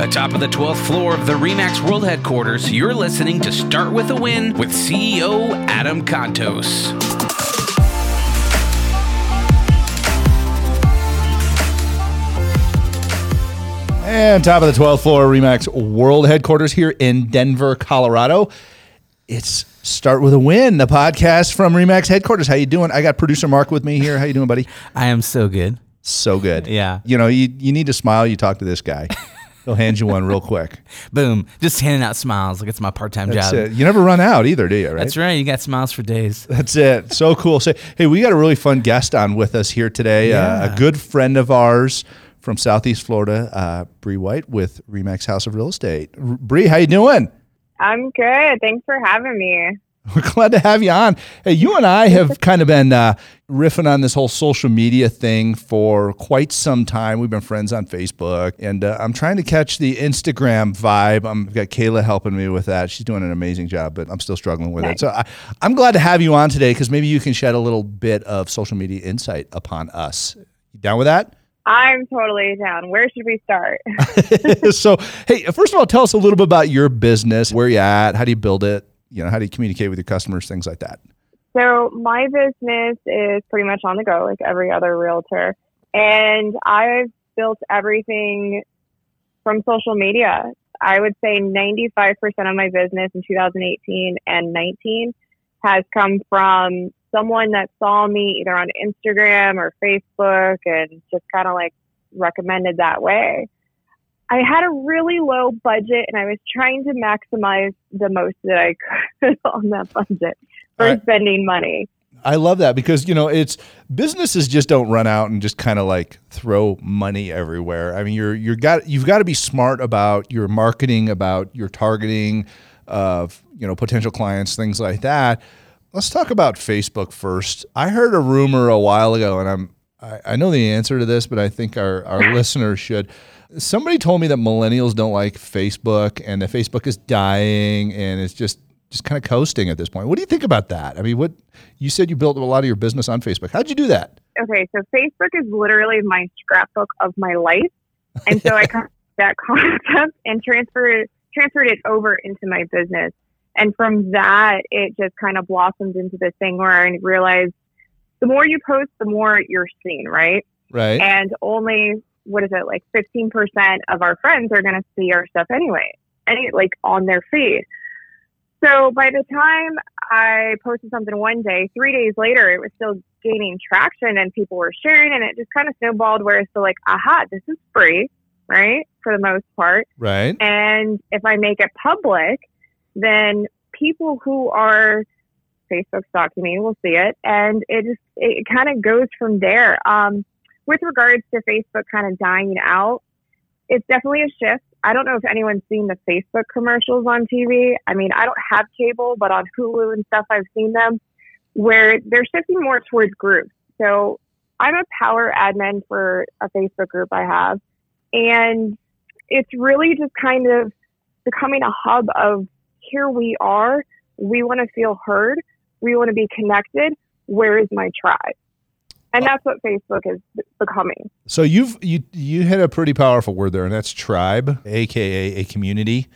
Atop of the 12th floor of the REMAX World Headquarters, you're listening to Start With a Win with CEO Adam Contos. And top of the 12th floor, Remax World Headquarters here in Denver, Colorado. It's Start With a Win, the podcast from Remax Headquarters. How you doing? I got producer Mark with me here. How you doing, buddy? I am so good. So good. Yeah. You know, you, you need to smile. You talk to this guy. He'll hand you one real quick. Boom. Just handing out smiles like it's my part time job. it. You never run out either, do you? Right? That's right. You got smiles for days. That's it. So cool. So, hey, we got a really fun guest on with us here today. Uh, Yeah. a good friend of ours from Southeast Florida, uh, Bree White with Remax House of Real Estate. R- Bree, how you doing? I'm good. Thanks for having me. We're glad to have you on. Hey, you and I have kind of been uh, riffing on this whole social media thing for quite some time. We've been friends on Facebook, and uh, I'm trying to catch the Instagram vibe. I'm, I've got Kayla helping me with that. She's doing an amazing job, but I'm still struggling with it. So I, I'm glad to have you on today because maybe you can shed a little bit of social media insight upon us. You down with that? I'm totally down. Where should we start? so, hey, first of all, tell us a little bit about your business. Where you at? How do you build it? You know, how do you communicate with your customers? Things like that. so, my business is pretty much on the go, like every other realtor. And I've built everything from social media. I would say 95% of my business in 2018 and 19 has come from someone that saw me either on Instagram or Facebook and just kind of like recommended that way. I had a really low budget and I was trying to maximize the most that I could on that budget for right. spending money. I love that because you know it's businesses just don't run out and just kind of like throw money everywhere. I mean, you're you're got you've got to be smart about your marketing, about your targeting of you know potential clients, things like that. Let's talk about Facebook first. I heard a rumor a while ago, and I'm I, I know the answer to this, but I think our our listeners should. Somebody told me that millennials don't like Facebook, and that Facebook is dying, and it's just just kind of coasting at this point. What do you think about that? I mean, what you said you built a lot of your business on Facebook. How'd you do that? Okay, so Facebook is literally my scrapbook of my life. And so I that concept and transferred transferred it over into my business. And from that, it just kind of blossomed into this thing where I realized the more you post, the more you're seen, right? Right. and only what is it like 15% of our friends are going to see our stuff anyway any like on their feed so by the time i posted something one day three days later it was still gaining traction and people were sharing and it just kind of snowballed where it's still like aha this is free right for the most part right. and if I make it public, then people who are Facebook stalking me will see it, and it just it kind of goes from there. Um, with regards to Facebook kind of dying out, it's definitely a shift. I don't know if anyone's seen the Facebook commercials on TV. I mean, I don't have cable, but on Hulu and stuff, I've seen them where they're shifting more towards groups. So I'm a power admin for a Facebook group I have, and it's really just kind of becoming a hub of here we are. We want to feel heard. We want to be connected. Where is my tribe? And that's what Facebook is becoming. So you've you you hit a pretty powerful word there, and that's tribe, aka a community.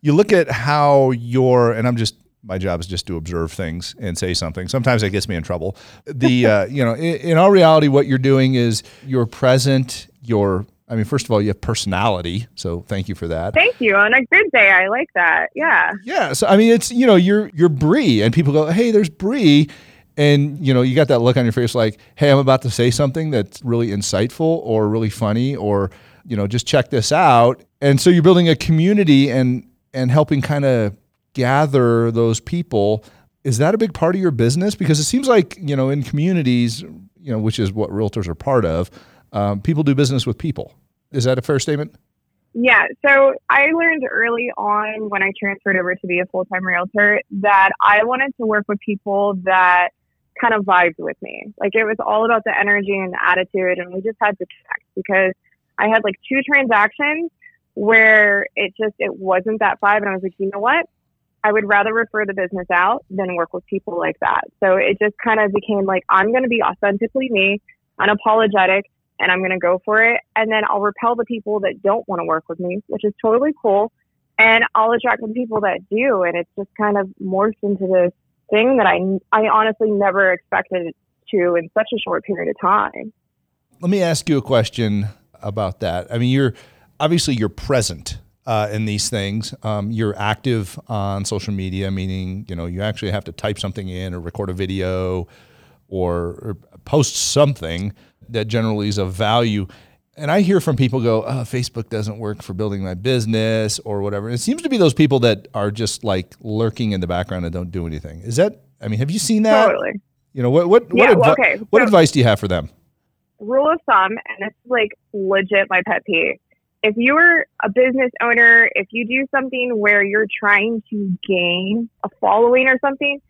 You look at how your and I'm just my job is just to observe things and say something. Sometimes that gets me in trouble. The uh, you know in, in all reality, what you're doing is you're present. You're I mean, first of all, you have personality, so thank you for that. Thank you. On a good day, I like that. Yeah. Yeah, so I mean, it's you know, you're you're Bree, and people go, "Hey, there's Bree," and you know, you got that look on your face, like, "Hey, I'm about to say something that's really insightful or really funny, or you know, just check this out." And so you're building a community and and helping kind of gather those people. Is that a big part of your business? Because it seems like you know, in communities, you know, which is what realtors are part of, um, people do business with people. Is that a fair statement? Yeah. So I learned early on when I transferred over to be a full time realtor that I wanted to work with people that kind of vibed with me. Like it was all about the energy and the attitude, and we just had to connect because I had like two transactions where it just it wasn't that vibe, and I was like, you know what? I would rather refer the business out than work with people like that. So it just kind of became like I'm going to be authentically me, unapologetic, and I'm going to go for it. And then I'll repel the people that don't want to work with me, which is totally cool. And I'll attract the people that do. And it's just kind of morphed into this thing that I, I honestly never expected to in such a short period of time. Let me ask you a question about that. I mean, you're obviously you're present uh, in these things. Um, you're active on social media, meaning you know you actually have to type something in or record a video or, or post something that generally is of value. And I hear from people go, oh, Facebook doesn't work for building my business or whatever. And it seems to be those people that are just like lurking in the background and don't do anything. Is that? I mean, have you seen that? Totally. You know what? What? Yeah, what, well, advi- okay, what so- advice do you have for them? rule of thumb, and it's like legit my pet peeve. If you're a business owner, if you do something where you're trying to gain a following or something,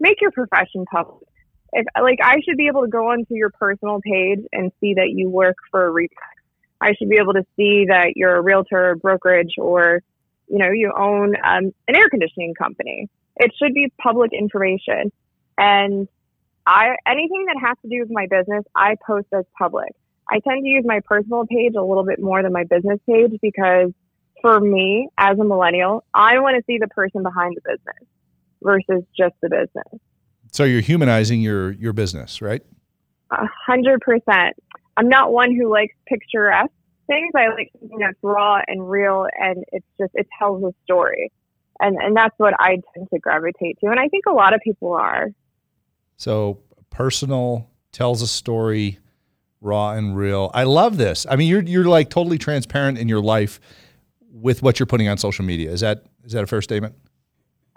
make your profession public. If like I should be able to go onto your personal page and see that you work for a Remax. I should be able to see that you're a realtor, brokerage, or you know you own um, an air conditioning company. It should be public information, and I anything that has to do with my business, I post as public. I tend to use my personal page a little bit more than my business page because for me, as a millennial, I want to see the person behind the business versus just the business. So you're humanizing your your business, right? A hundred percent. I'm not one who likes picturesque things. I like something that's raw and real, and it's just it tells a story, and and that's what I tend to gravitate to, and I think a lot of people are. So personal tells a story, raw and real. I love this. I mean, you're you're like totally transparent in your life with what you're putting on social media. Is that is that a fair statement?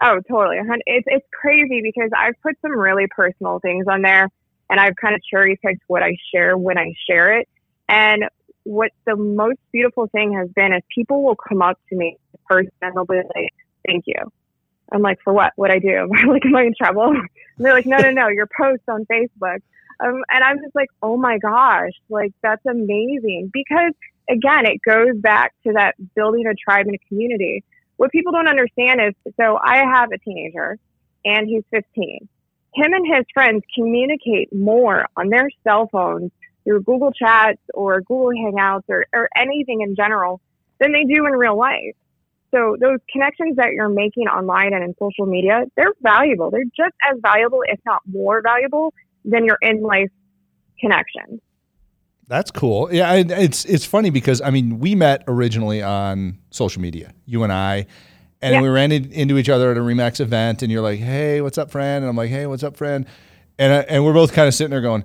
Oh, totally. It's it's crazy because I've put some really personal things on there, and I've kind of cherry picked what I share when I share it. And what the most beautiful thing has been is people will come up to me person and they'll be like, "Thank you." I'm like, "For what? What I do? Like, am I in trouble?" And they're like, "No, no, no. Your post on Facebook." Um, and I'm just like, "Oh my gosh! Like that's amazing!" Because again, it goes back to that building a tribe and a community what people don't understand is so I have a teenager and he's 15. Him and his friends communicate more on their cell phones through Google Chats or Google Hangouts or, or anything in general than they do in real life. So those connections that you're making online and in social media, they're valuable. They're just as valuable, if not more valuable, than your in life connections. That's cool. Yeah, and it's it's funny because I mean we met originally on social media, you and I, and Yeah. we ran in, into each other at a Remax event, and you're like, "Hey, what's up, friend?" And I'm like, "Hey, what's up, friend?" And I, and we're both kind of sitting there going,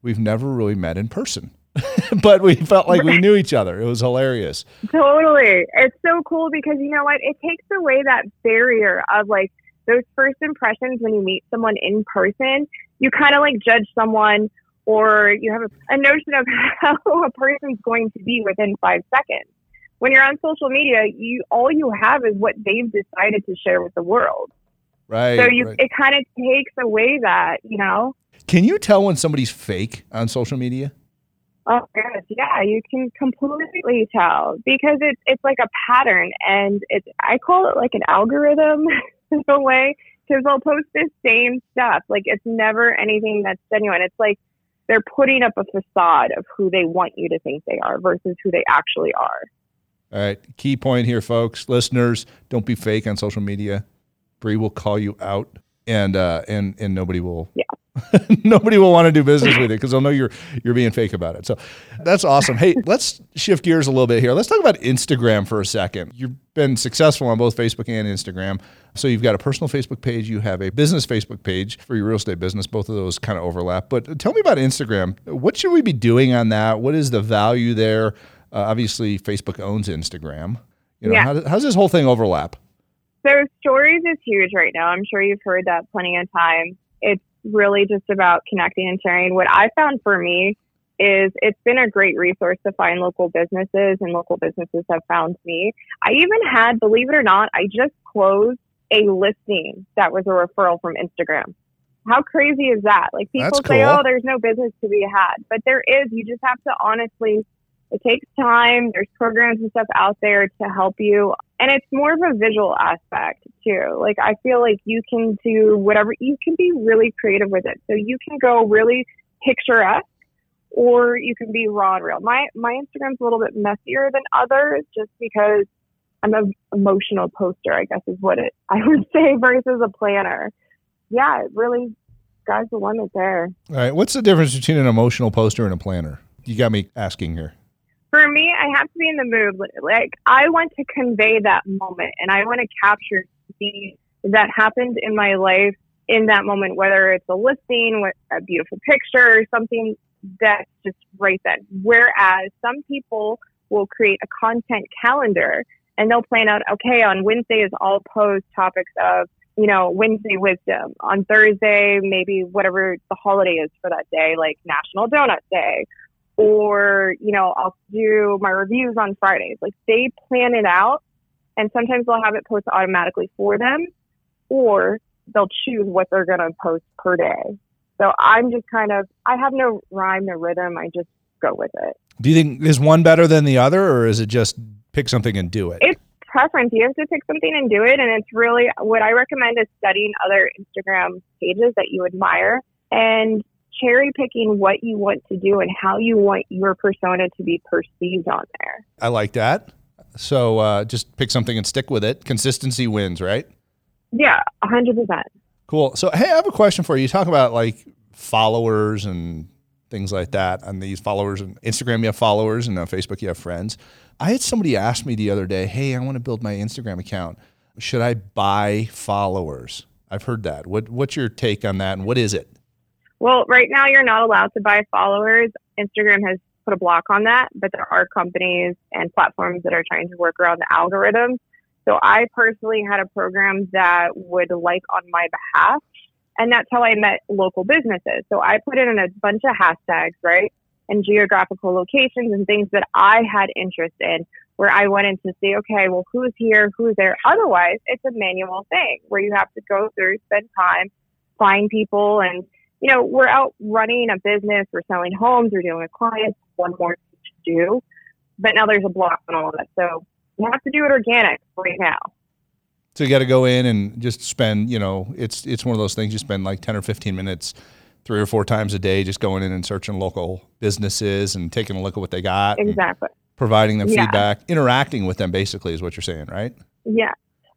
"We've never really met in person, but we felt like we knew each other. It was hilarious." Totally. It's so cool because you know what? It takes away that barrier of like those first impressions when you meet someone in person. You kind of like judge someone or you have a, a notion of how a person's going to be within five seconds. When you're on social media, you all you have is what they've decided to share with the world. Right. So you right. it kind of takes away that, you know. Can you tell when somebody's fake on social media? Oh gosh, yeah, you can completely tell because it's it's like a pattern, and it's I call it like an algorithm in a way because they'll post the same stuff. Like it's never anything that's genuine. It's like they're putting up a facade of who they want you to think they are versus who they actually are. All right. Key point here, folks, listeners, don't be fake on social media. Bree will call you out, and uh, and and nobody will. Yeah. nobody will want to do business with you because they'll know you're you're being fake about it. So that's awesome. Hey, let's shift gears a little bit here. Let's talk about Instagram for a second. You've been successful on both Facebook and Instagram. So you've got a personal Facebook page, you have a business Facebook page for your real estate business. Both of those kind of overlap. But tell me about Instagram. What should we be doing on that? What is the value there? Uh, obviously, Facebook owns Instagram. You know, Yeah. how, does- how's this whole thing overlap? So stories is huge right now. I'm sure you've heard that plenty of times. It's really just about connecting and sharing. What I found for me is it's been a great resource to find local businesses and local businesses have found me. I even had, believe it or not, I just closed a listing that was a referral from Instagram. How crazy is that? Like people That's say, cool. oh, there's no business to be had, but there is. You just have to honestly, it takes time. There's programs and stuff out there to help you. And it's more of a visual aspect too. Like I feel like you can do whatever, you can be really creative with it. So you can go really picturesque or you can be raw and real. My my Instagram's a little bit messier than others just because I'm an emotional poster, I guess is what it I would say versus a planner. Yeah, it really sky's the limit there. All right. What's the difference between an emotional poster and a planner? You got me asking here. For me, I have to be in the mood. Like I want to convey that moment and I want to capture the that happened in my life in that moment, whether it's a listing, with a beautiful picture, or something that's just right then. Whereas some people will create a content calendar and they'll plan out, okay, on Wednesday is all post topics of, you know, Wednesday wisdom. On Thursday, maybe whatever the holiday is for that day, like National Donut Day. Or, you know, I'll do my reviews on Fridays. Like they plan it out and sometimes they'll have it post automatically for them or they'll choose what they're going to post per day. So I'm just kind of, I have no rhyme, no rhythm. I just go with it. Do you think is one better than the other, or is it just pick something and do it? It's preference. You have to pick something and do it. And it's really what I recommend is studying other Instagram pages that you admire and cherry picking what you want to do and how you want your persona to be perceived on there. I like that. So uh, just pick something and stick with it. Consistency wins, right? Yeah, 100%. Cool. So, hey, I have a question for you. You talk about like followers and things like that. And these followers and Instagram, you have followers, and on Facebook, you have friends. I had somebody ask me the other day, "Hey, I want to build my Instagram account. Should I buy followers?" I've heard that. What What's your take on that, and what is it? Well, right now you're not allowed to buy followers. Instagram has put a block on that, but there are companies and platforms that are trying to work around the algorithm. So I personally had a program that would like on my behalf. And that's how I met local businesses. So I put in a bunch of hashtags, right? And geographical locations and things that I had interest in where I went in to see, okay, well, who's here? Who's there? Otherwise, it's a manual thing where you have to go through, spend time, find people. And, you know, we're out running a business, we're selling homes, we're dealing with clients, one more to do. But now there's a block on all of it. So you have to do it organic right now. So you got to go in and just spend, you know, it's it's one of those things you spend like 10 or 15 minutes three or four times a day just going in and searching local businesses and taking a look at what they got. Exactly. Providing them Yeah. feedback, interacting with them basically is what you're saying, right? Yeah.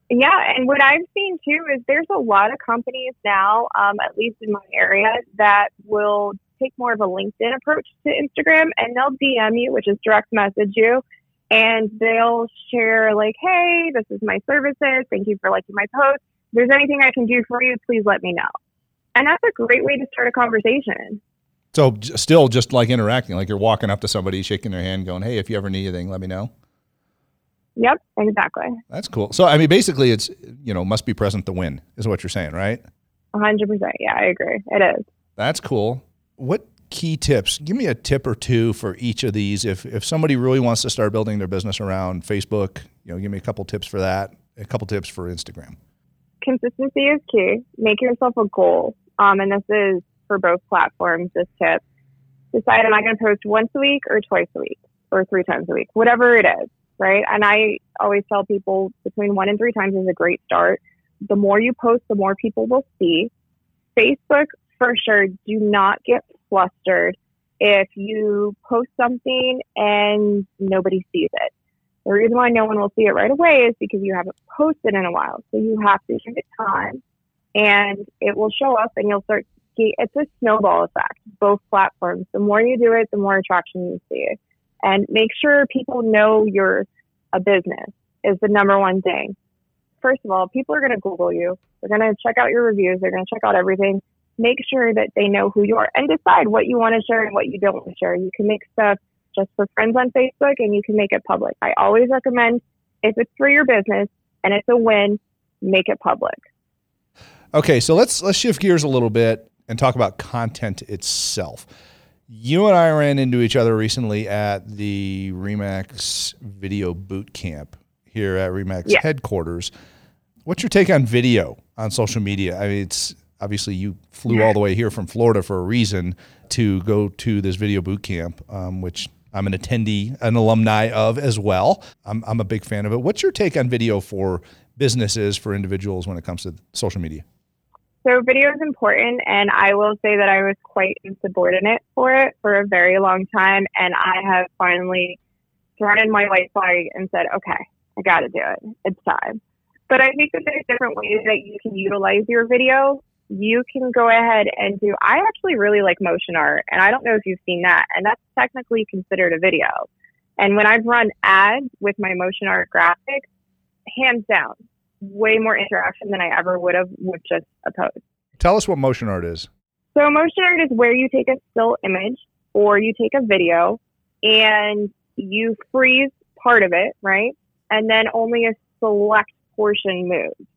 Yeah. And what I've seen too is there's a lot of companies now, um, at least in my area, that will take more of a LinkedIn approach to Instagram and they'll DM you, which is direct message you. And they'll share, like, hey, this is my services. Thank you for liking my post. If there's anything I can do for you, please let me know. And that's a great way to start a conversation. So still just like interacting, like you're walking up to somebody, shaking their hand, going, "Hey, if you ever need anything, let me know." Yep, exactly. That's cool. So I mean, basically, it's you know must be present to win is what you're saying, right? 100%. Yeah, I agree. It is. That's cool. What key tips? Give me a tip or two for each of these. If if somebody really wants to start building their business around Facebook, you know, give me a couple tips for that. A couple tips for Instagram. consistency is key. Make yourself a goal. Um, and this is for both platforms, this tip. Decide, am I going to post once a week or twice a week or three times a week, whatever it is, right? And I always tell people between one and three times is a great start. The more you post, the more people will see. Facebook, for sure, do not get flustered if you post something and nobody sees it. The reason why no one will see it right away is because you haven't posted in a while. So you have to give it time and it will show up and you'll start see it's a snowball effect, both platforms. The more you do it, the more attraction you see. And make sure people know you're a business is the number one thing. First of all, people are going to Google you. They're going to check out your reviews. They're going to check out everything. Make sure that they know who you are and decide what you want to share and what you don't want to share. You can make stuff just for friends on Facebook and you can make it public. I always recommend if it's for your business and it's a win, make it public. Okay, so let's let's shift gears a little bit and talk about content itself. You and I ran into each other recently at the Remax Video Boot Camp here at Remax headquarters. What's your take on video on social media? I mean, it's obviously you flew all the way here from Florida for a reason to go to this video boot camp, um, which I'm an attendee, an alumni of as well. I'm, I'm a big fan of it. What's your take on video for businesses, for individuals when it comes to social media? So video is important, and I will say that I was quite insubordinate for it for a very long time, and I have finally thrown in my white flag and said, "Okay, I got to do it. It's time." But I think that there's different ways that you can utilize your video. You can go ahead and do. I actually really like motion art, and I don't know if you've seen that, and that's technically considered a video. And when I've run ads with my motion art graphics, hands down, way more interaction than I ever would have with just a post. Tell us what motion art is. So motion art is where you take a still image or you take a video and you freeze part of it, right? And then only a select portion moves.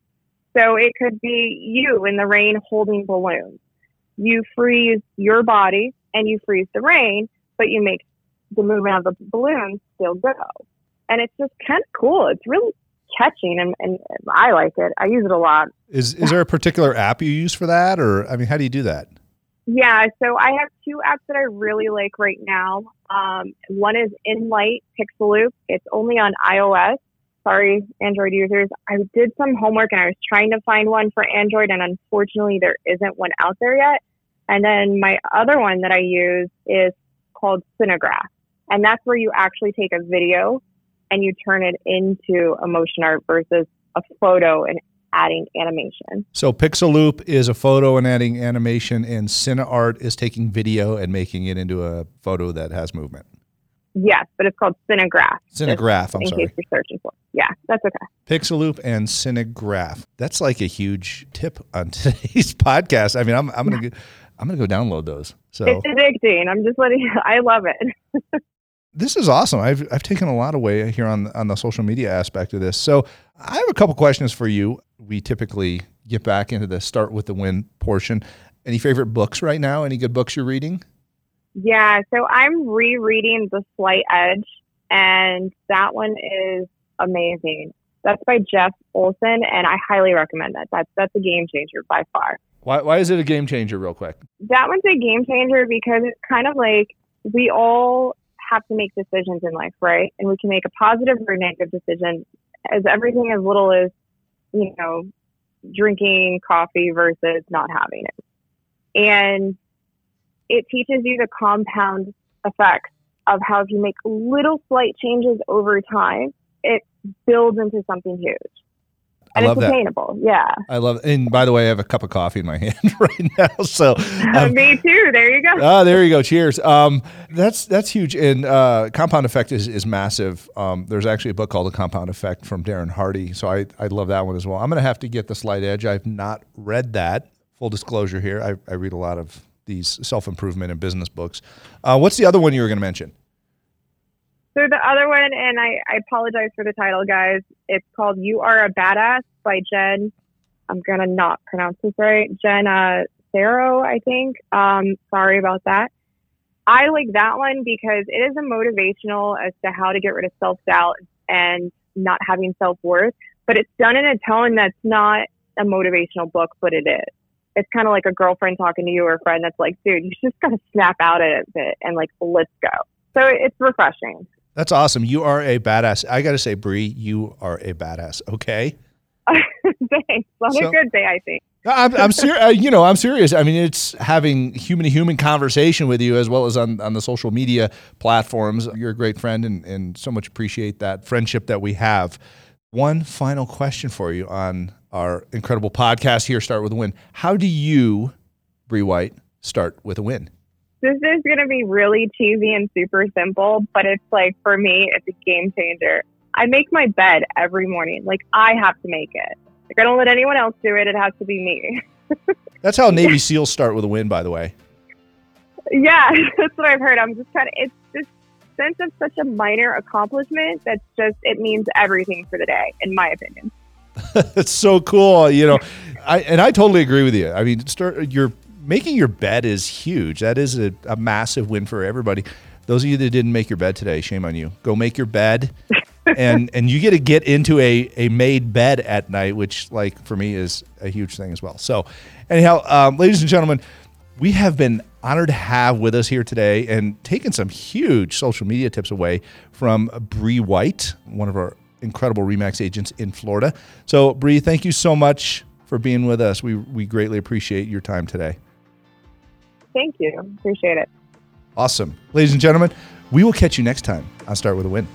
So it could be you in the rain holding balloons. You freeze your body and you freeze the rain, but you make the movement of the balloons still go. And it's just kind of cool. It's really catching and, and I like it. I use it a lot. Is is there a particular app you use for that, or I mean, how do you do that? Yeah, so I have two apps that I really like right now. Um, one is Enlight Pixaloop. It's only on iOS. Sorry, Android users. I did some homework and I was trying to find one for Android, and unfortunately, there isn't one out there yet. And then my other one that I use is called Cinegraph, and that's where you actually take a video and you turn it into a motion art versus a photo and adding animation. So Pixaloop is a photo and adding animation, and CineArt is taking video and making it into a photo that has movement. Yes, but it's called Cinegraph. Cinegraph, I'm in sorry. case you're searching for. it. Yeah, that's okay. Pixaloop and Cinegraph. That's like a huge tip on today's podcast. I mean, I'm, I'm gonna go, I'm gonna go download those. So It's addicting. I'm just letting you. I love it. this is awesome. I've I've taken a lot away here on on the social media aspect of this. So I have a couple questions for you. We typically get back into the start with the win portion. Any favorite books right now? Any good books you're reading? Yeah, so I'm rereading The Slight Edge, and that one is amazing. That's by Jeff Olson, and I highly recommend that. That's that's a game changer by far. Why why is it a game changer? Real quick. That one's a game changer because it's kind of like we all have to make decisions in life, right? And we can make a positive or negative decision as everything as little as, you know, drinking coffee versus not having it. And it teaches you the compound effects of how if you make little slight changes over time, it builds into something huge. I love it's that. Yeah. I love. And by the way, I have a cup of coffee in my hand right now. So um, Me too. There you go. Ah, there you go. Cheers. Um, that's that's huge. And uh, compound effect is, is massive. Um, there's actually a book called The Compound Effect from Darren Hardy. So I, I love that one as well. I'm going to have to get the Slight Edge. I've not read that. Full disclosure here. I, I read a lot of these self improvement and business books. Uh, what's the other one you were going to mention? So the other one, and I, I apologize for the title, guys. It's called "You Are a Badass" by Jen. I'm gonna not pronounce this right. Jen uh, Saro, I think. Um, sorry about that. I like that one because it is a motivational as to how to get rid of self doubt and not having self worth. But it's done in a tone that's not a motivational book, but it is. It's kind of like a girlfriend talking to you or a friend that's like, dude, you just gotta snap out of it and like, let's go. So it's refreshing. That's awesome. You are a badass. I got to say, Bree, you are a badass. Okay. Thanks. On So- a good day, I think. I'm, I'm serious. Uh, you know, I'm serious. I mean, it's having human to human conversation with you as well as on, on the social media platforms. You're a great friend and, and so much appreciate that friendship that we have. One final question for you on our incredible podcast here, Start With a Win. How do you, Bree White, start with a win? This is going to be really cheesy and super simple, but it's like for me, it's a game changer. I make my bed every morning. Like I have to make it. Like I don't let anyone else do it. It has to be me. That's how Navy SEALs start with a win, by the way. yeah, that's what I've heard. I'm just kind of. It's this sense of such a minor accomplishment that's just it means everything for the day, in my opinion. It's so cool, you know. I and I totally agree with you. I mean, start you're making your bed is huge. That is a, a massive win for everybody. Those of you that didn't make your bed today, shame on you. Go make your bed, and and you get to get into a a made bed at night, which like for me is a huge thing as well. So, anyhow, um, ladies and gentlemen, we have been honored to have with us here today and taken some huge social media tips away from Bree White, one of our incredible Remax agents in Florida. So, Bree, thank you so much for being with us. We we greatly appreciate your time today. Thank you. Appreciate it. Awesome. Ladies and gentlemen, we will catch you next time on Start with a Win.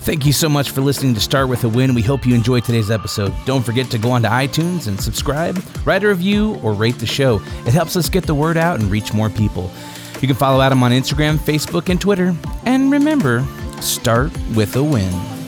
Thank you so much for listening to Start with a Win. We hope you enjoyed today's episode. Don't forget to go onto iTunes and subscribe, write a review, or rate the show. It helps us get the word out and reach more people. You can follow Adam on Instagram, Facebook, and Twitter. And remember, start with a win.